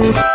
let you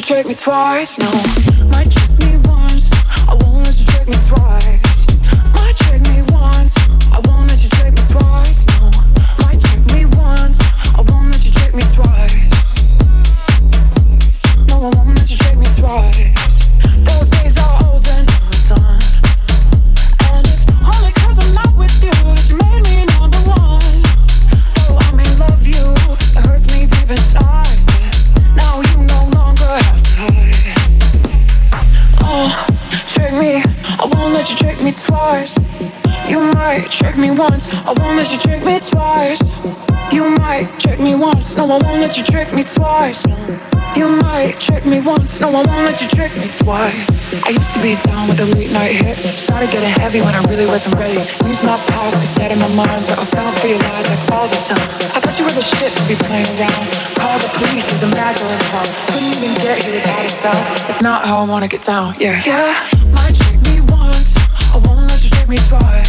trick me twice, no once, I won't let you trick me twice. You might trick me once, no, I won't let you trick me twice. You might trick me once, no, I won't let you trick me twice. I used to be down with a late night hit. Started getting heavy when I really wasn't ready. Used my powers to get in my mind, so I fell for your lies like all the time. I thought you were the shit to be playing around. Call the police, there's a mad in. Couldn't even get here without a sound. It's not how I wanna get down, yeah. Yeah, might trick me once, I won't let you trick me twice.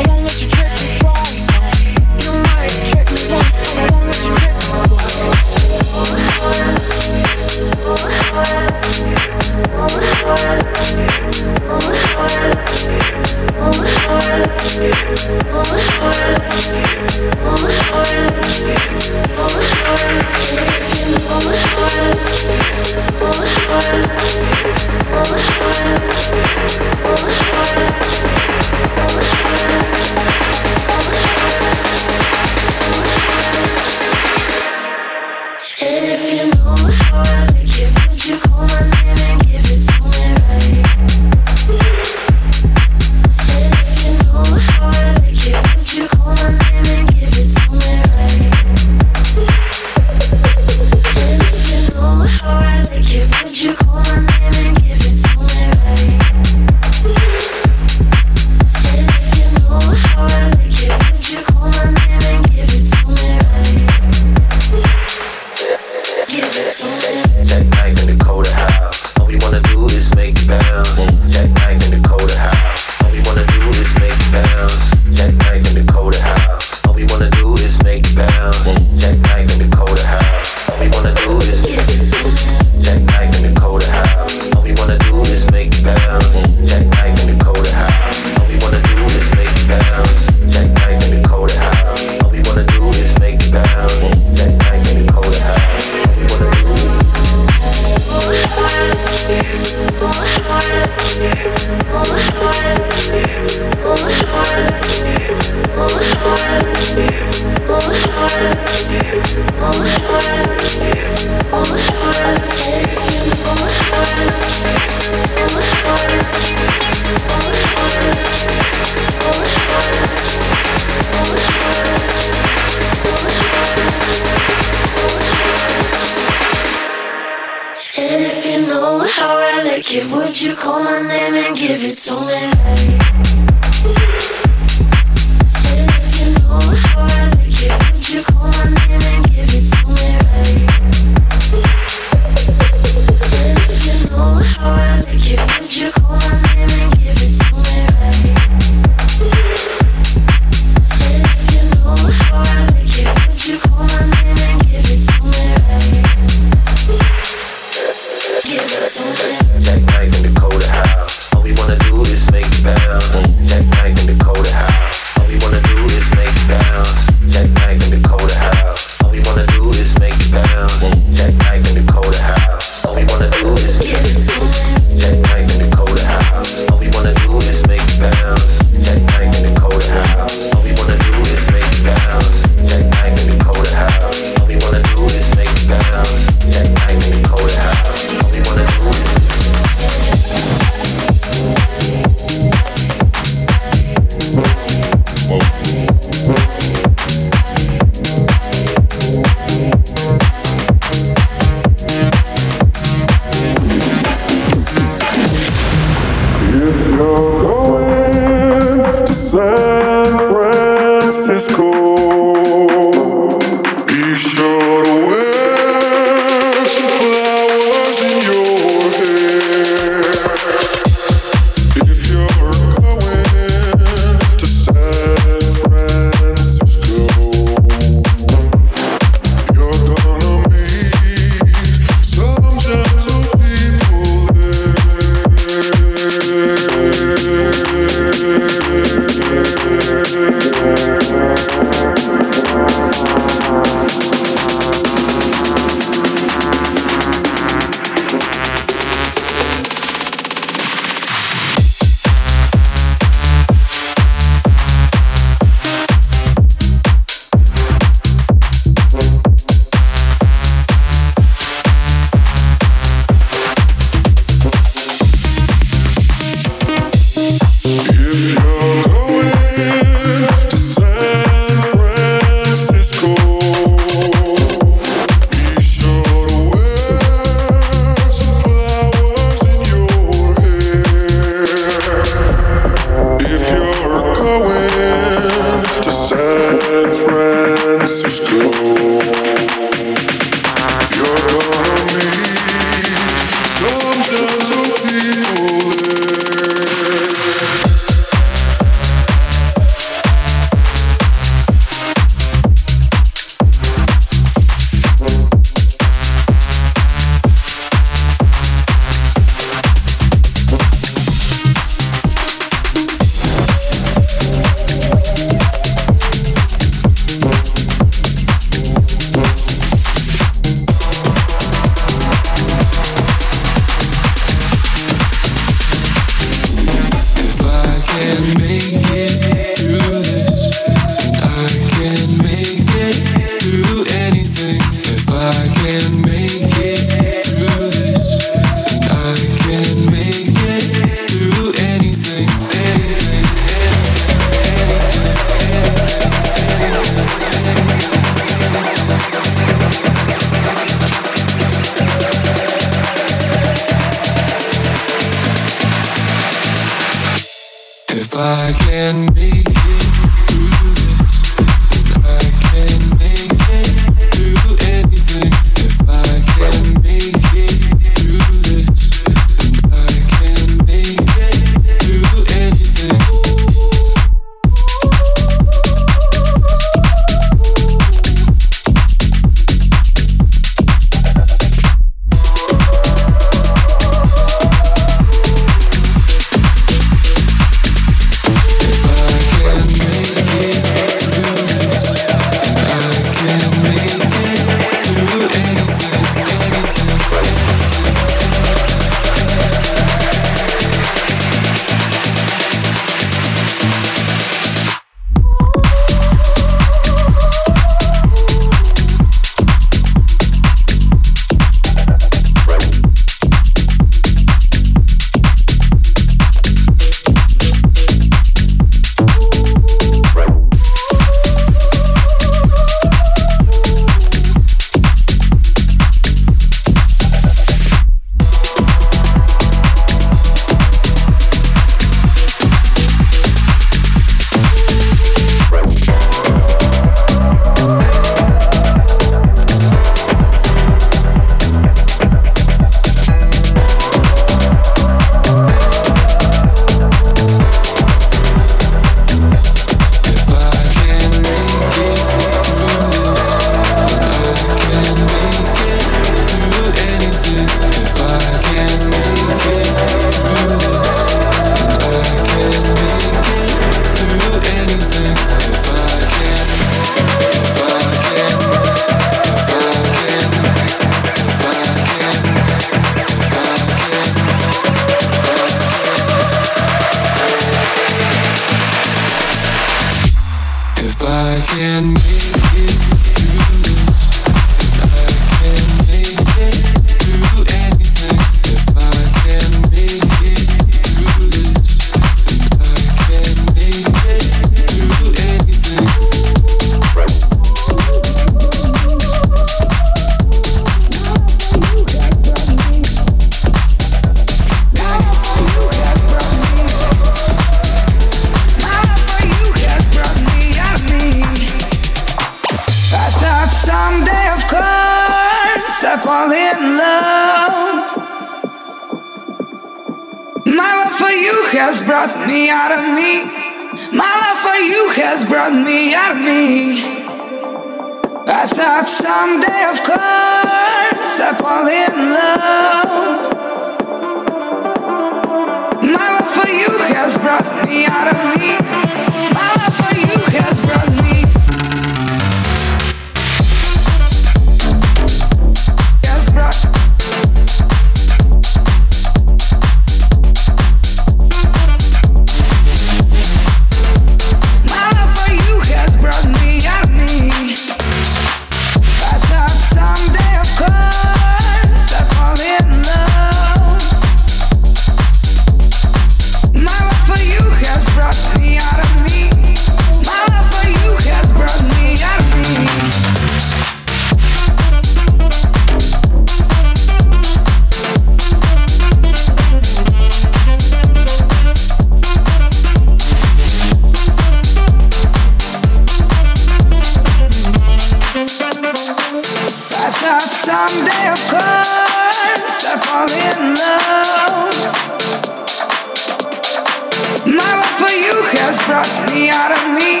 brought me out of me.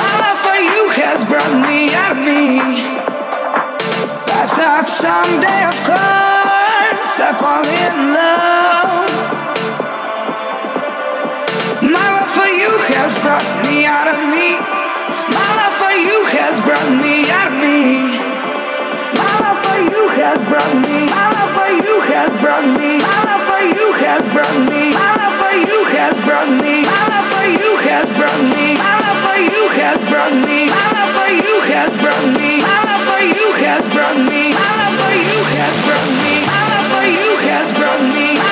My love for you has brought me out of me. I thought someday, of course, I'd fall in love. My love for you has brought me out of me. My love for you has brought me out of me. My love for you has brought me. My love for you has brought me. My love for you has brought me. My love for you has brought me for you has brought me. My love for you has brought me. My love for you has brought me. My love for you has brought me. My love for you has brought me. My love for you has brought me.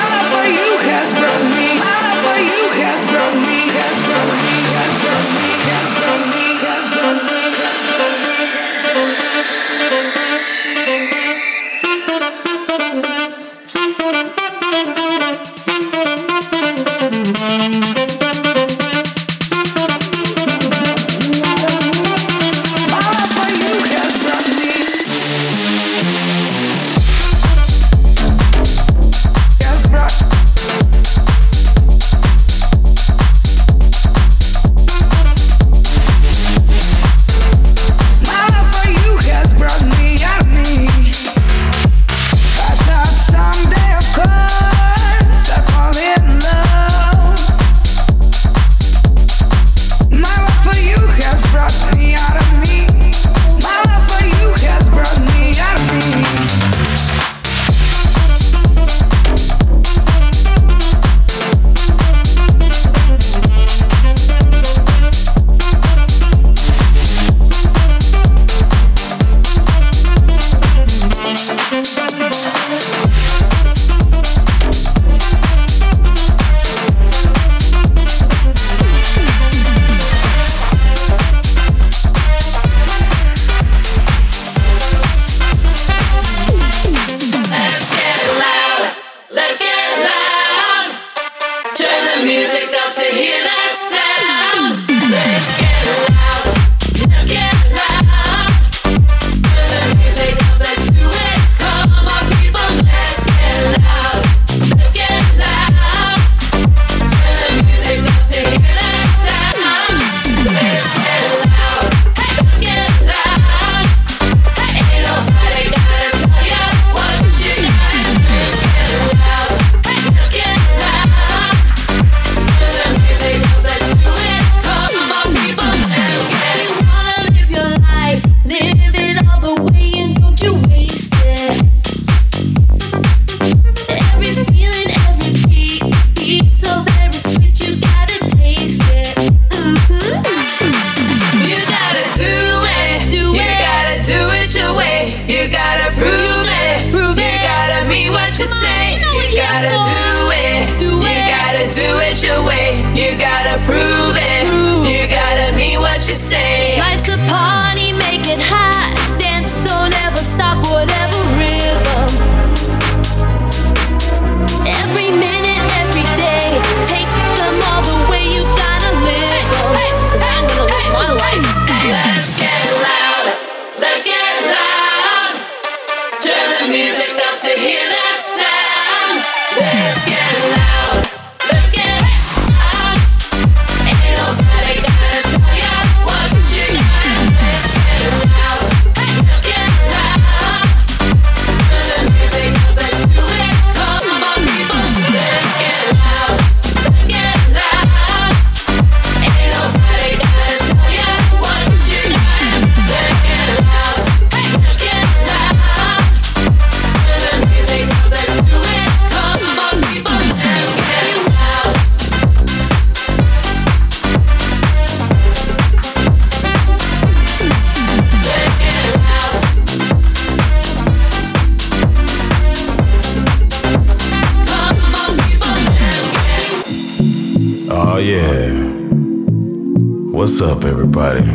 What's up, everybody?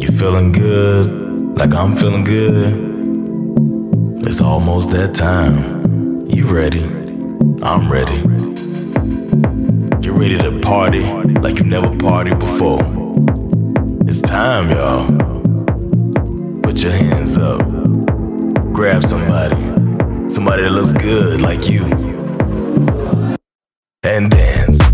You feeling good? Like I'm feeling good? It's almost that time. You ready? I'm ready. Get ready to party like you never partied before. It's time, y'all. Put your hands up. Grab somebody. Somebody that looks good like you. And dance.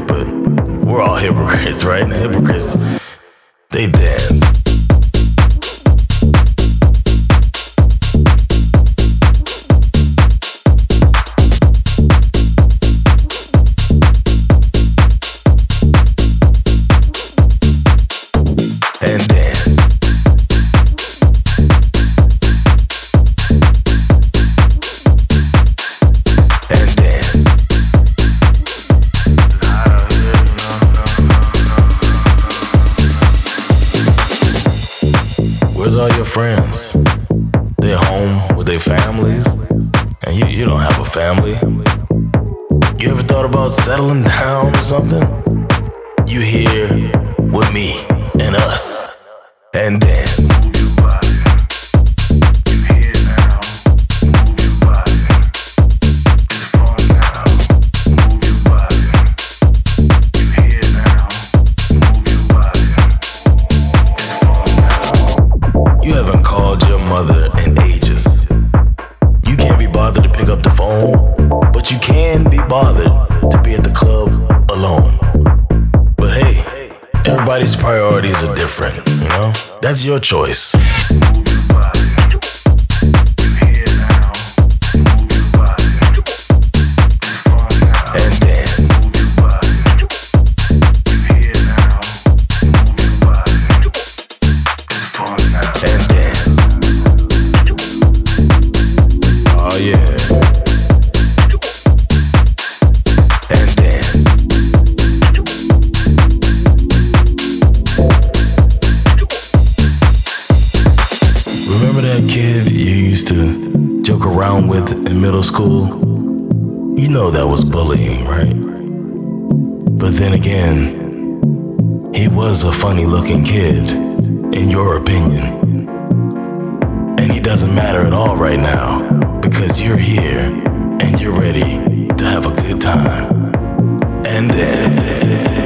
but we're all hypocrites, right? Hypocrites. They dance. settling down or something, you here with me and us and dance. Your choice. Middle school, you know that was bullying, right? But then again, he was a funny looking kid, in your opinion. And he doesn't matter at all right now because you're here and you're ready to have a good time. And then.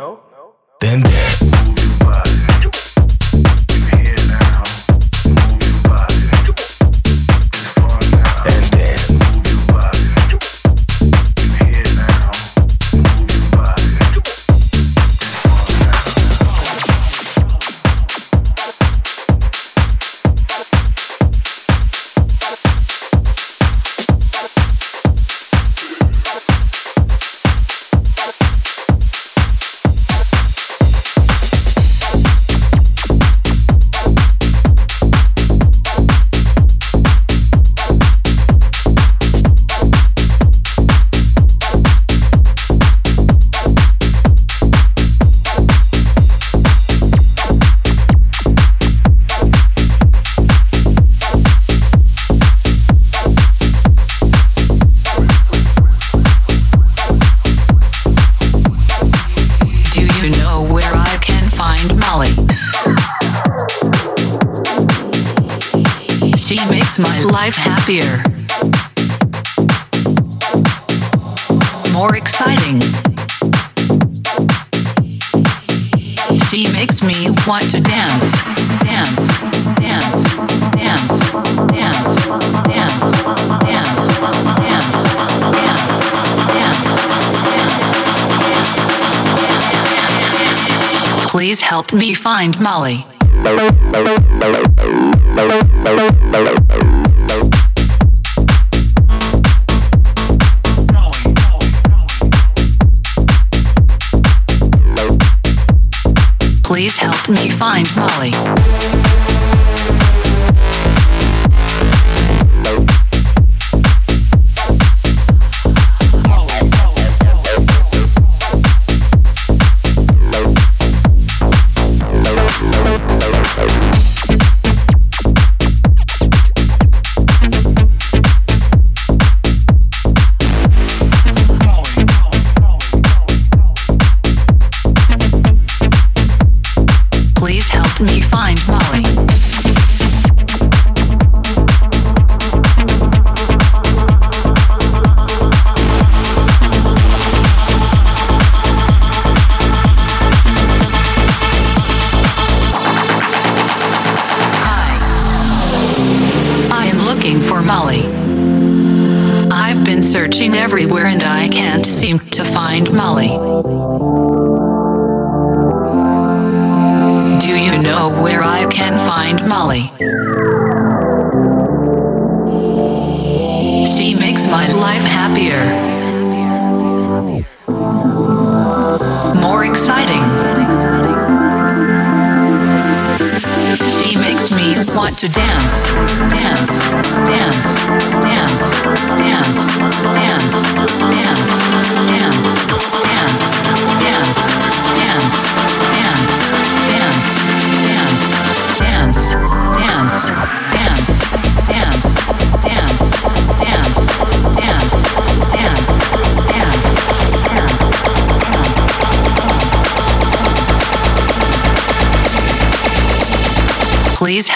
me find Molly. Please help me find Molly.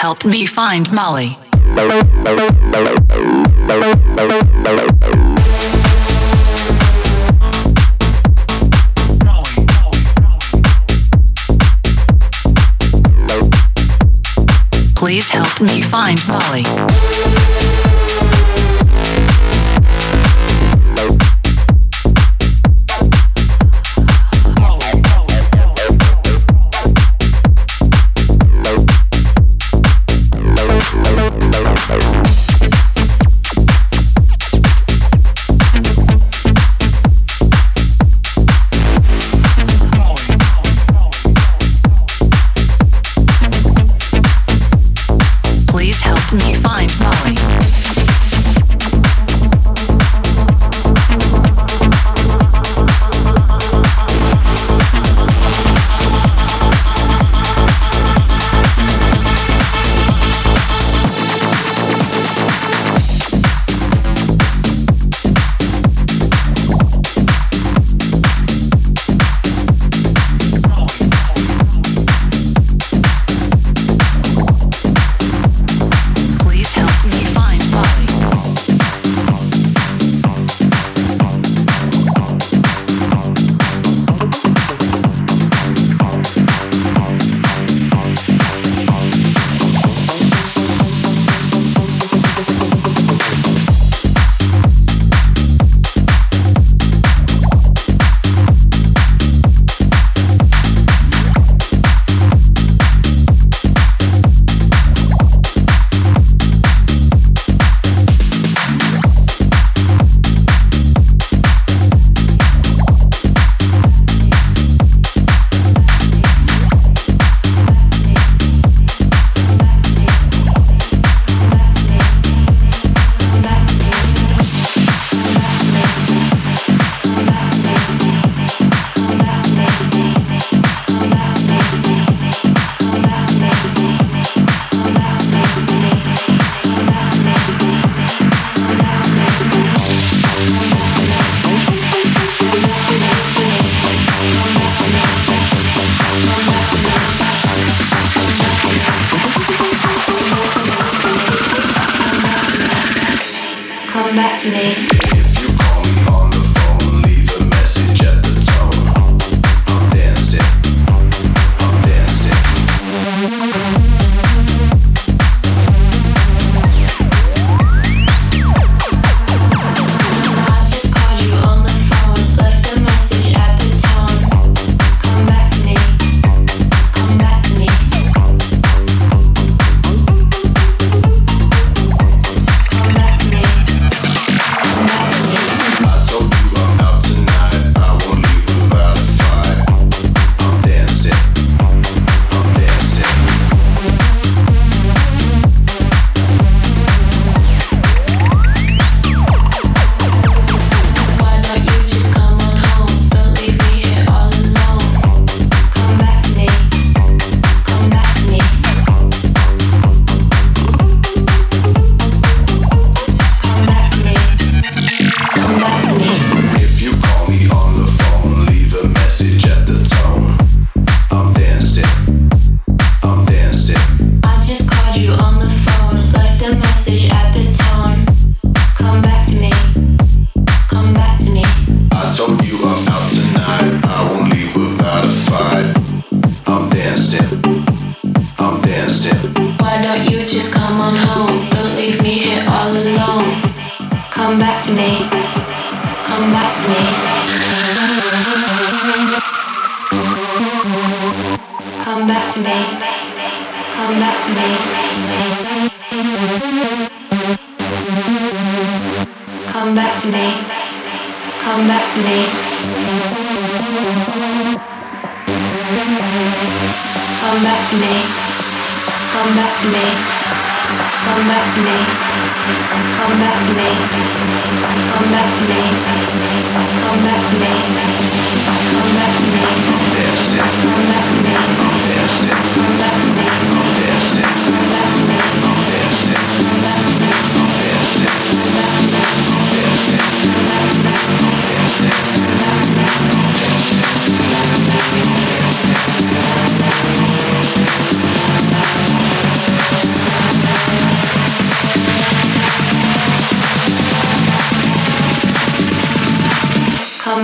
Help me find Molly. Please help me find Molly.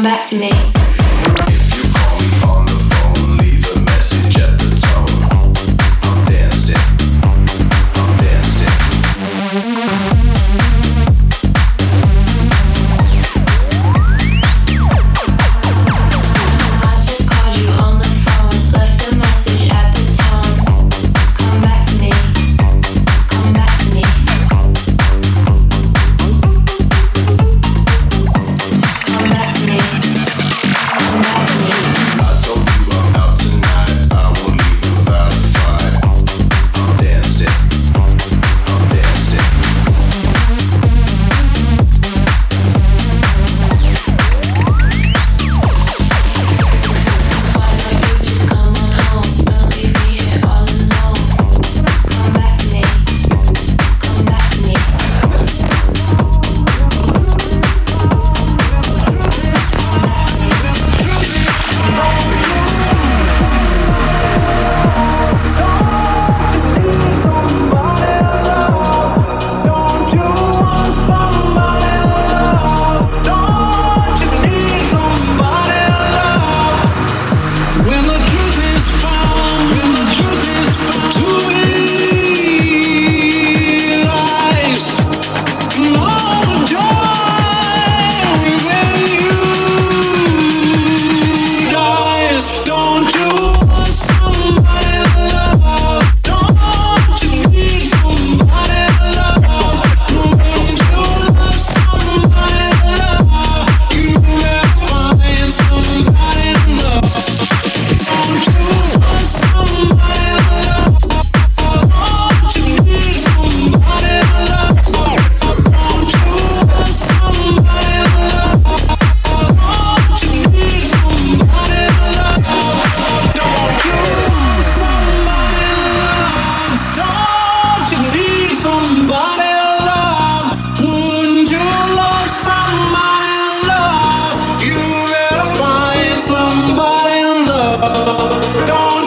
Back to me.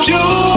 you.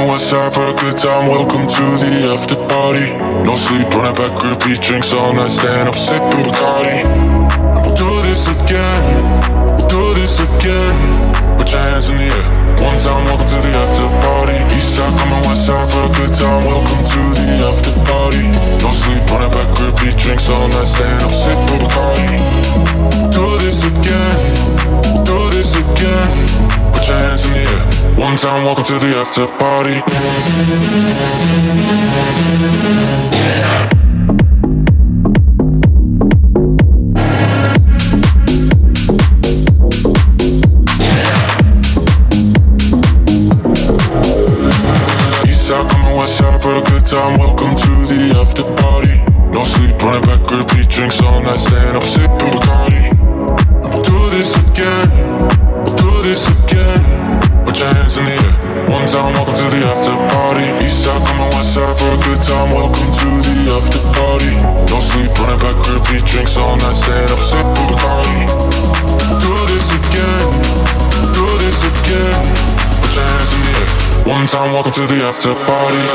know what's up for a good time. Welcome to the after party. No sleep running back repeat drinks all night. Stand up, sipping Bacardi. We'll do this again. We'll do this again. Put your hands in the air. One time, welcome to the after party. East side, coming west side for a good time. Welcome to the after party. No sleep running back repeat drinks all night. Stand up, sipping Bacardi. We'll do this again. We'll do this again. Put your hands in the air. One time, welcome to the after party. time, welcome to the after party.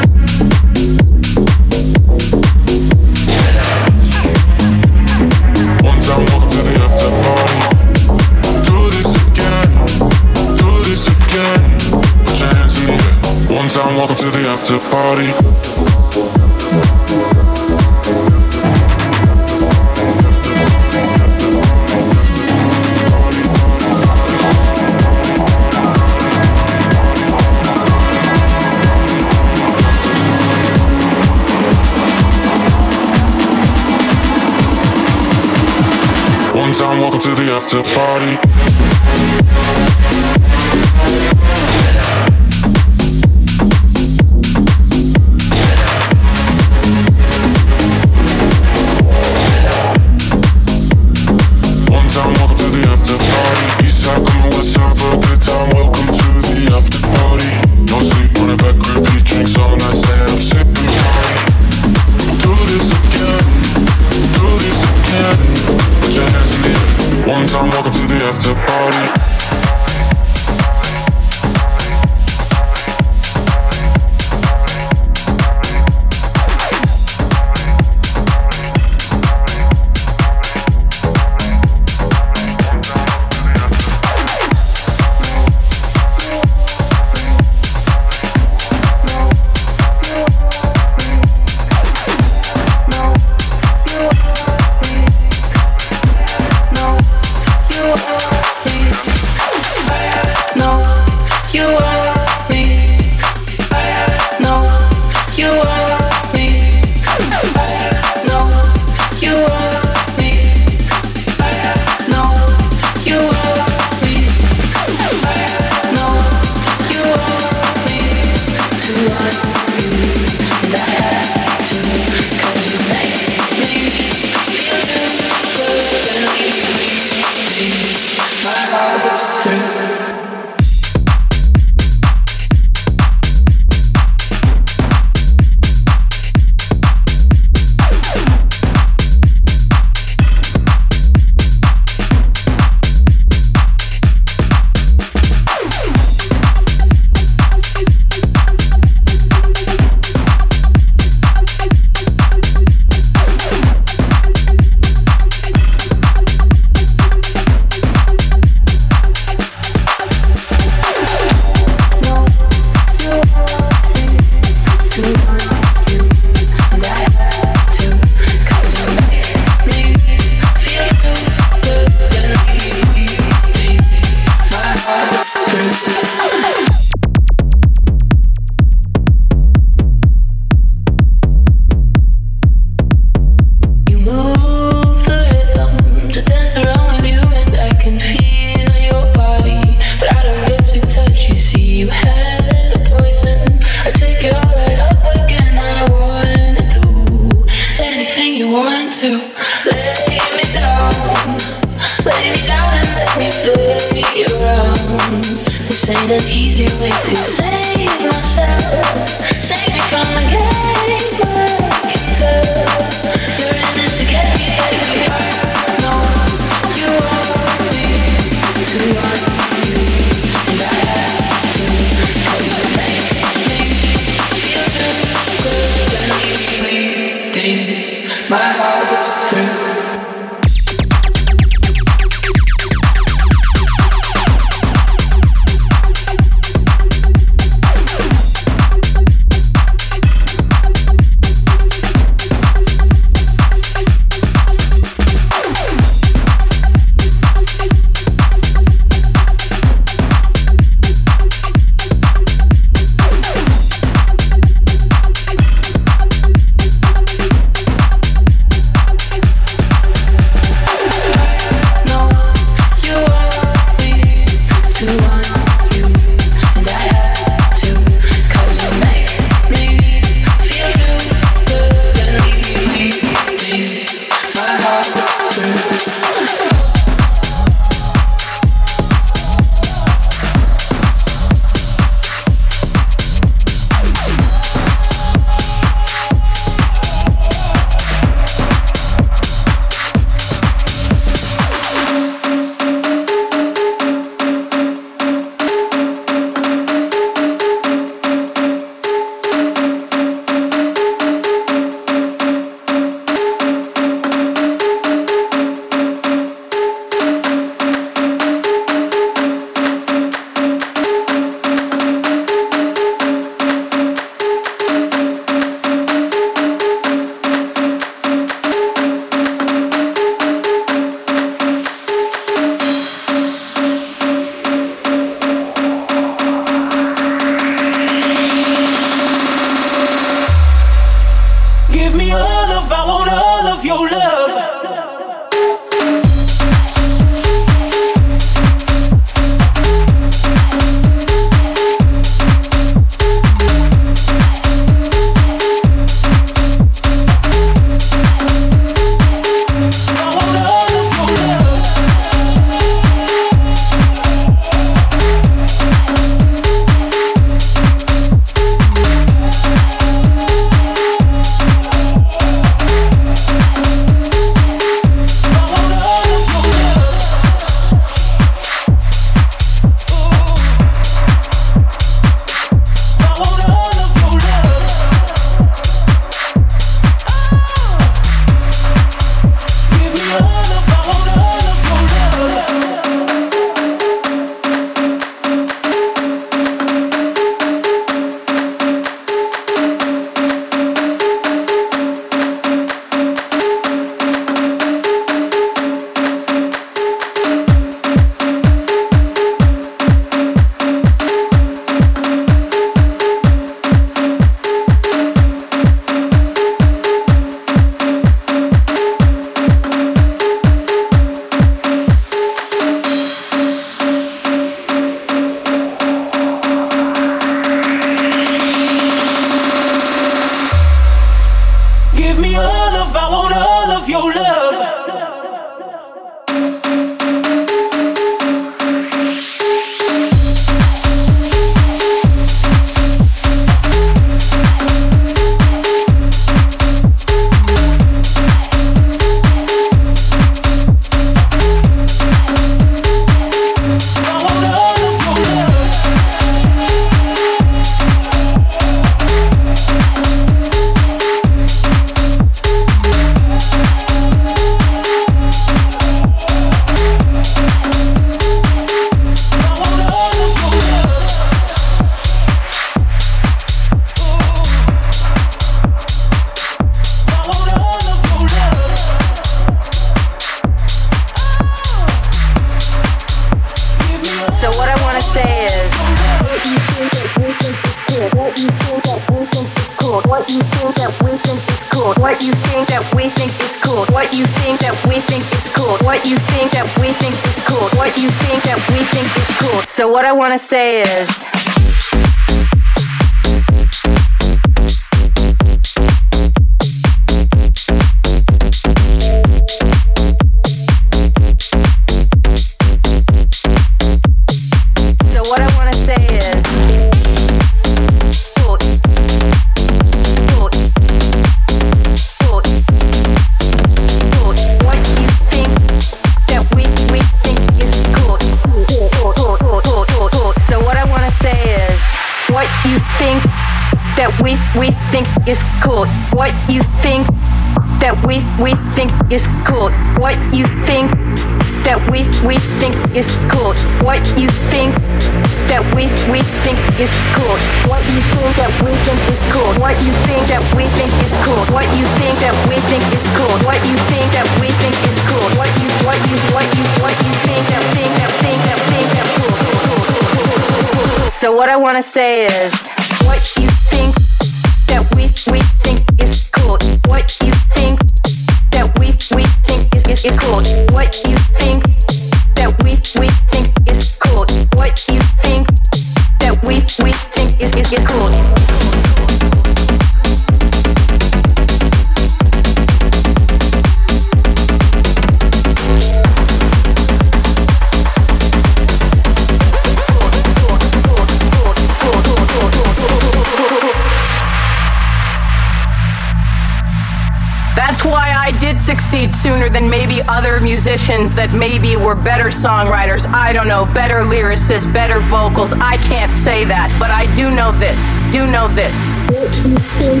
That's why I did succeed sooner than maybe other musicians that maybe were better songwriters. I don't know, better lyricists, better vocals. I can't say that, but I do know this. Do know this. What you think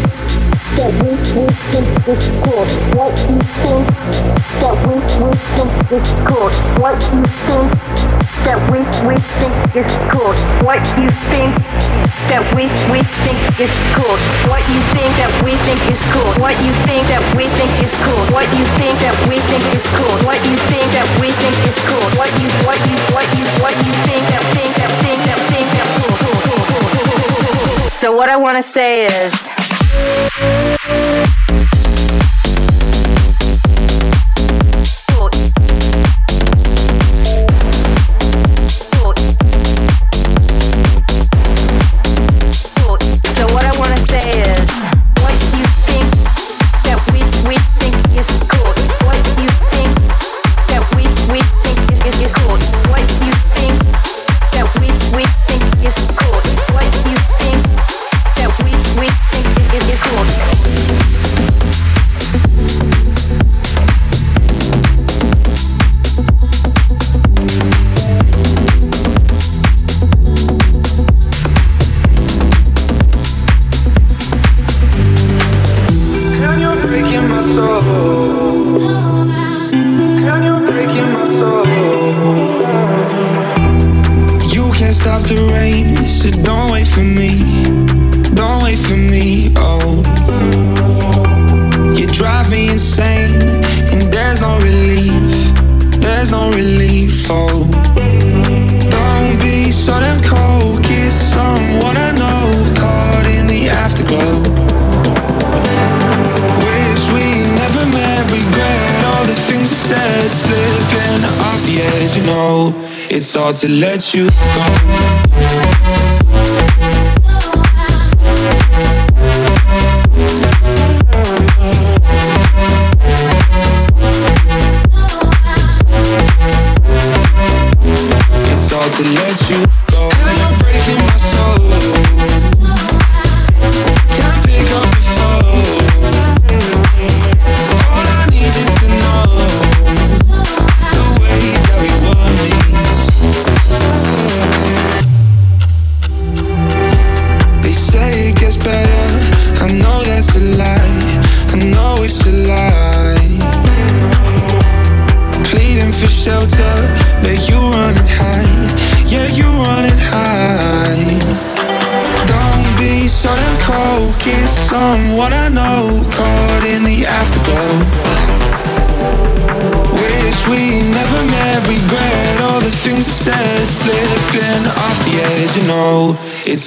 that we will think this? What you think that we? What you think? that we, we think is cool. What you think that we, we think is cool. What you think that we think is cool. What you think that we think is cool. What you think that we think is cool. What you think that we think is cool. What you what you what you what you think that think that think that think that cool, cool, cool, cool, cool, cool. So what I want to say is. hard to let you It's hard to let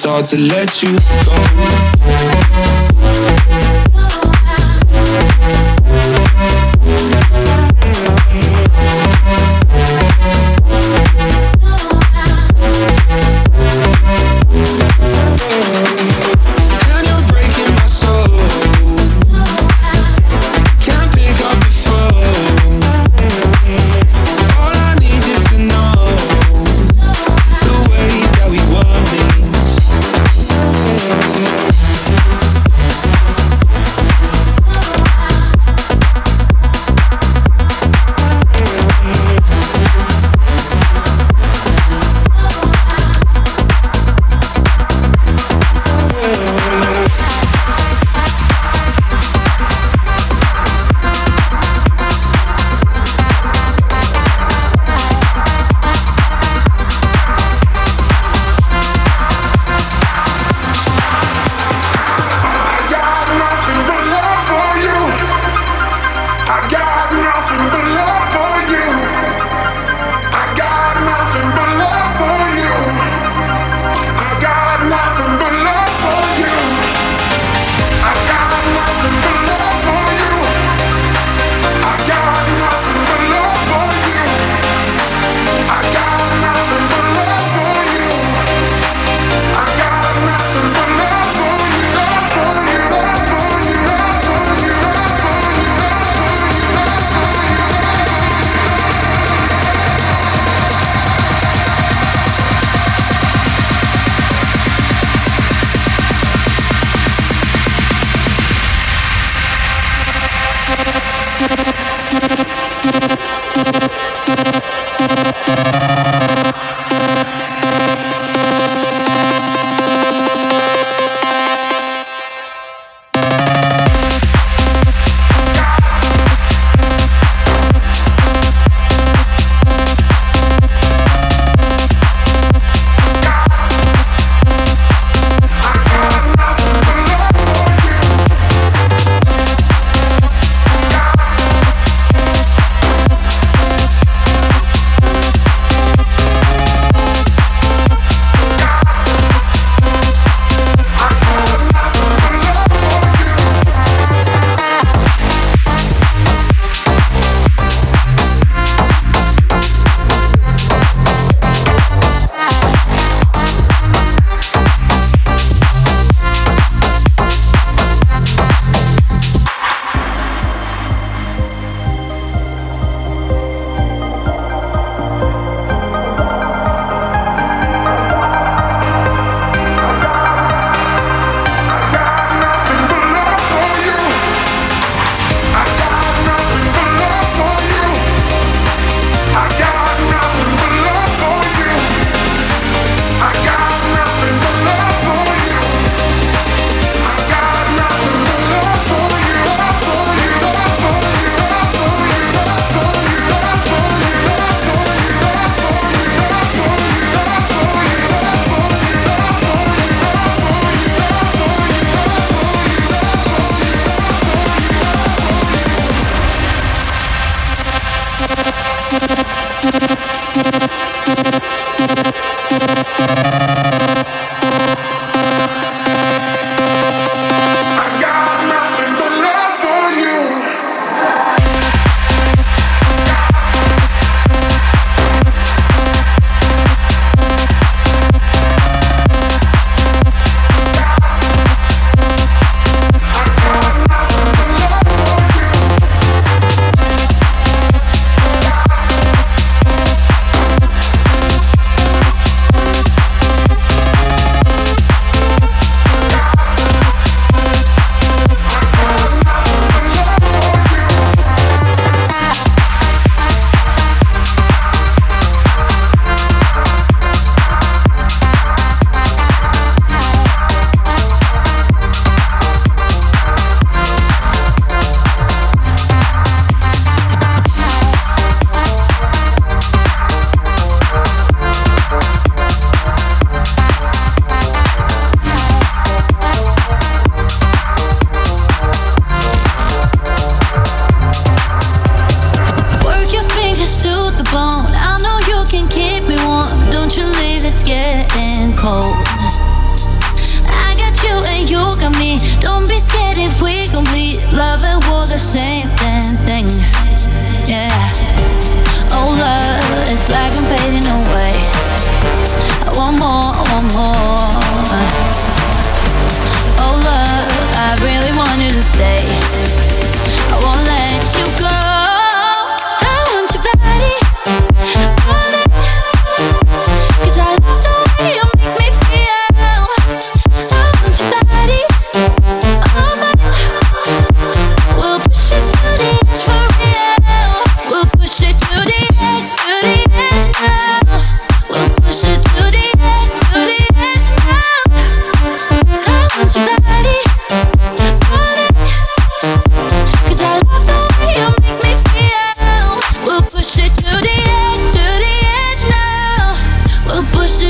hard to let you go.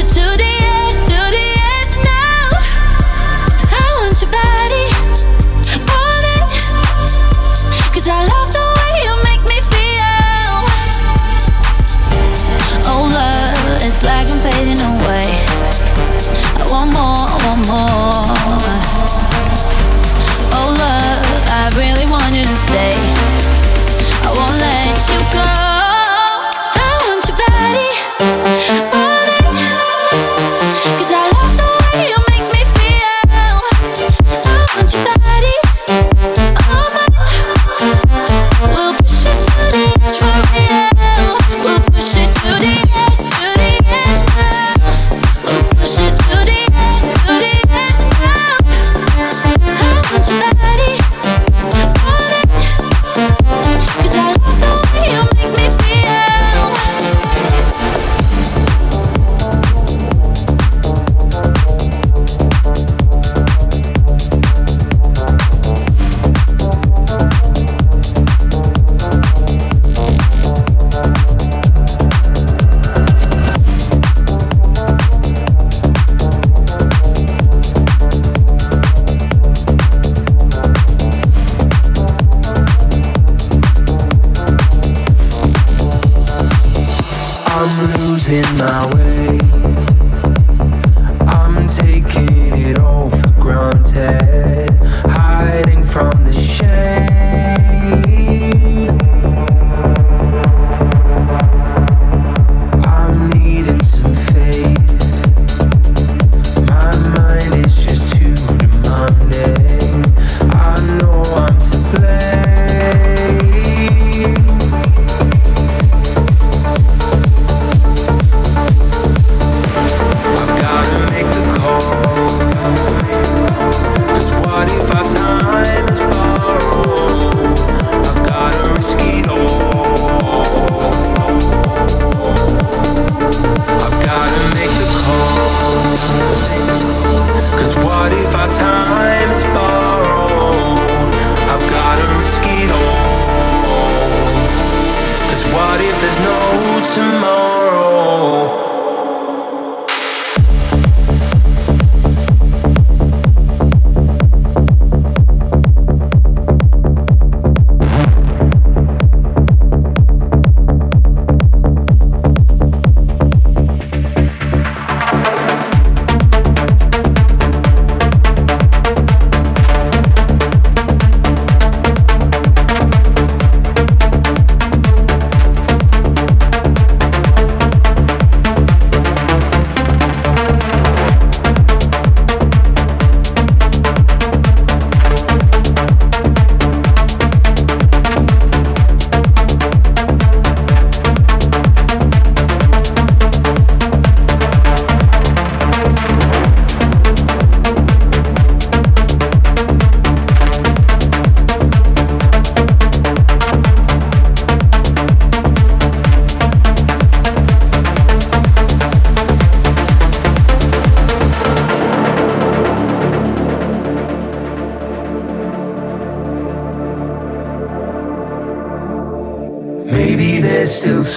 Some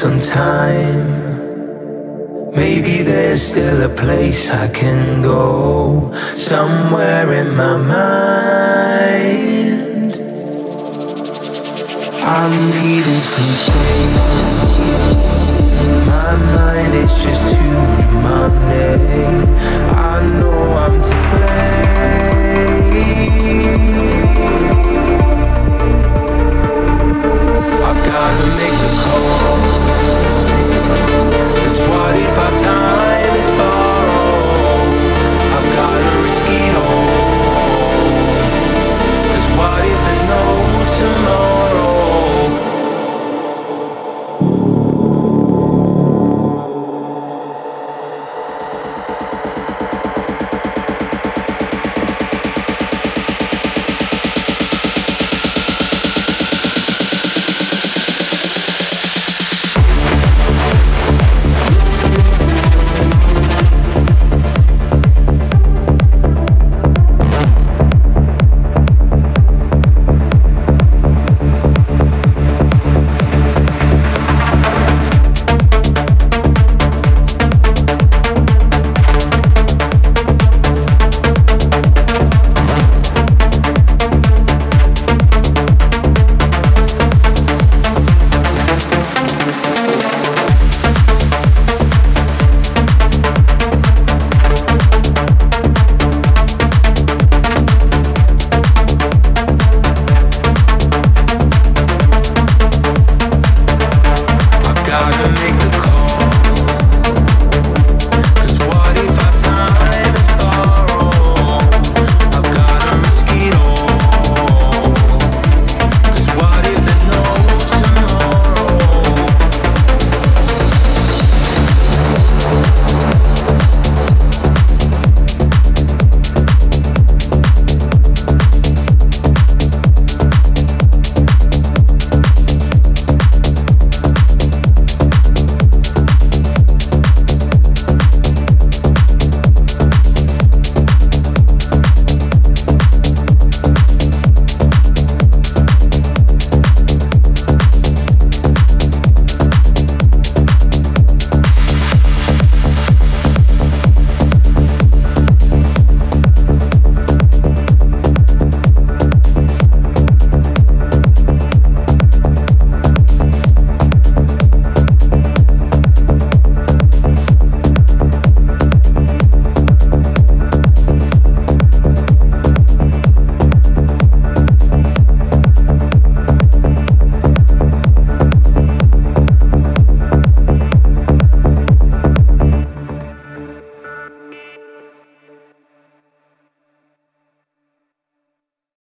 time.